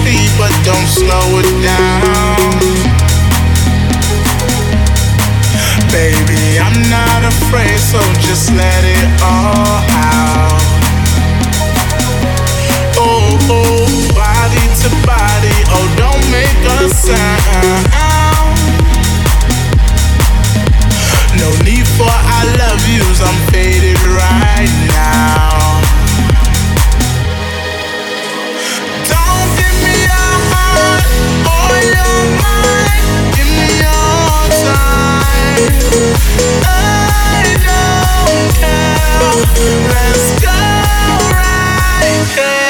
speed, but don't slow it down. Baby, I'm not afraid, so just let it all out. Oh, oh, body to body, oh, don't make a sound. No need for I love yous, I'm faded right now. I don't care. Let's go right now.